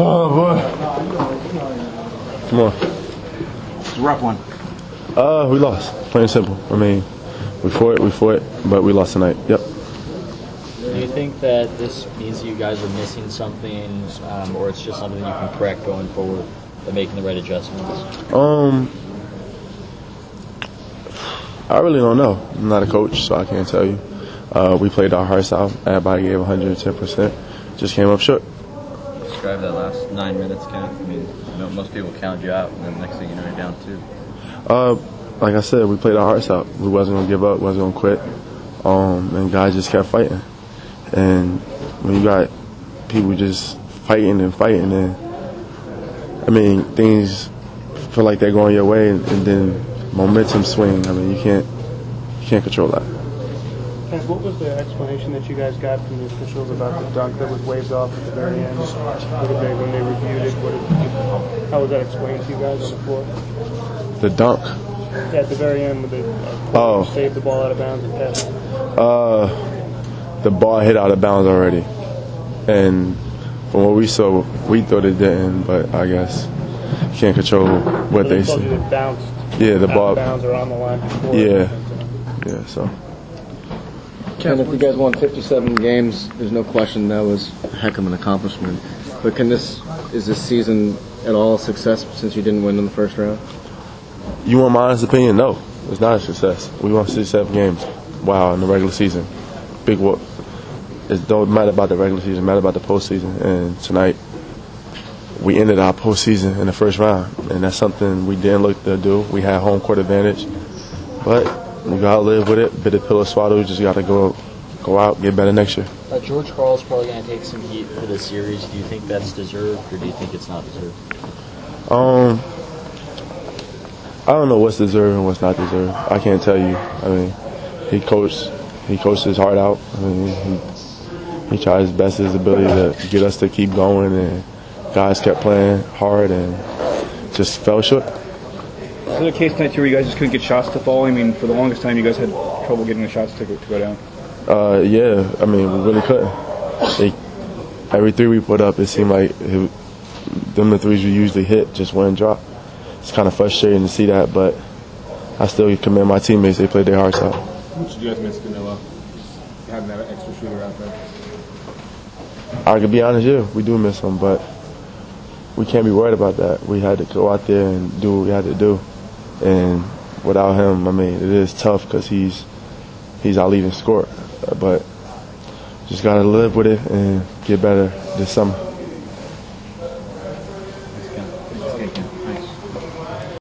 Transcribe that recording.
Oh boy. Come on. It's a rough one. Uh, we lost. Plain and simple. I mean, we fought, we fought, but we lost tonight. Yep. Do you think that this means you guys are missing something, um, or it's just something you can correct going forward by making the right adjustments? Um, I really don't know. I'm not a coach, so I can't tell you. Uh, we played our hearts out. Everybody gave 110%. Just came up short. Describe that last nine minutes, Kenneth. I mean, you know, most people count you out, and then next thing you know, you're down two. Uh, like I said, we played our hearts out. We wasn't gonna give up, wasn't gonna quit. Um, and guys just kept fighting. And when you got people just fighting and fighting, and I mean things feel like they're going your way, and, and then momentum swing. I mean you can't you can't control that. Ken, what was the explanation that you guys got from the officials about the dunk that was waved off at the very end? What did they, when they reviewed it, what did, how was that explained to you guys on the floor? The dunk. At the very end, when they uh, Oh. saved the ball out of bounds and passed. Uh, the ball hit out of bounds already, and from what we saw, we thought it didn't. But I guess you can't control what So they you see. bounced Yeah, the ball. bounds or on the line before. Yeah, yeah. So. Ken, if you guys won 57 games, there's no question that was a heck of an accomplishment. But can this is this season at all a success since you didn't win in the first round? You want my honest opinion? No, it's not a success. We won 67 games. Wow, in the regular season, big whoop. It don't matter about the regular season, matter about the postseason. And tonight, we ended our postseason in the first round, and that's something we didn't look to do. We had home court advantage, but we gotta live with it. Bit of pillow swallow. We just gotta go, go out, get better next year. Uh, George Karl's probably going to take some heat for this series. Do you think that's deserved, or do you think it's not deserved? Um, I don't know what's deserved and what's not deserved. I can't tell you. I mean, he coached, he coached his heart out. I mean, he, he tried his best, his ability to get us to keep going, and guys kept playing hard and just fell short. Is it a case tonight too where you guys just couldn't get shots to fall? I mean, for the longest time, you guys had trouble getting the shots to go, to go down. Uh, yeah, I mean, we really couldn't. They, every three we put up, it seemed like it, them the threes we usually hit just wouldn't drop. It's kind of frustrating to see that, but I still commend my teammates. They played their hearts out. Did you guys miss Danilo? Having that extra shooter out there. I could be honest, yeah, we do miss him, but we can't be worried about that. We had to go out there and do what we had to do, and without him, I mean, it is tough because he's he's our leading scorer, but just gotta live with it and get better this summer.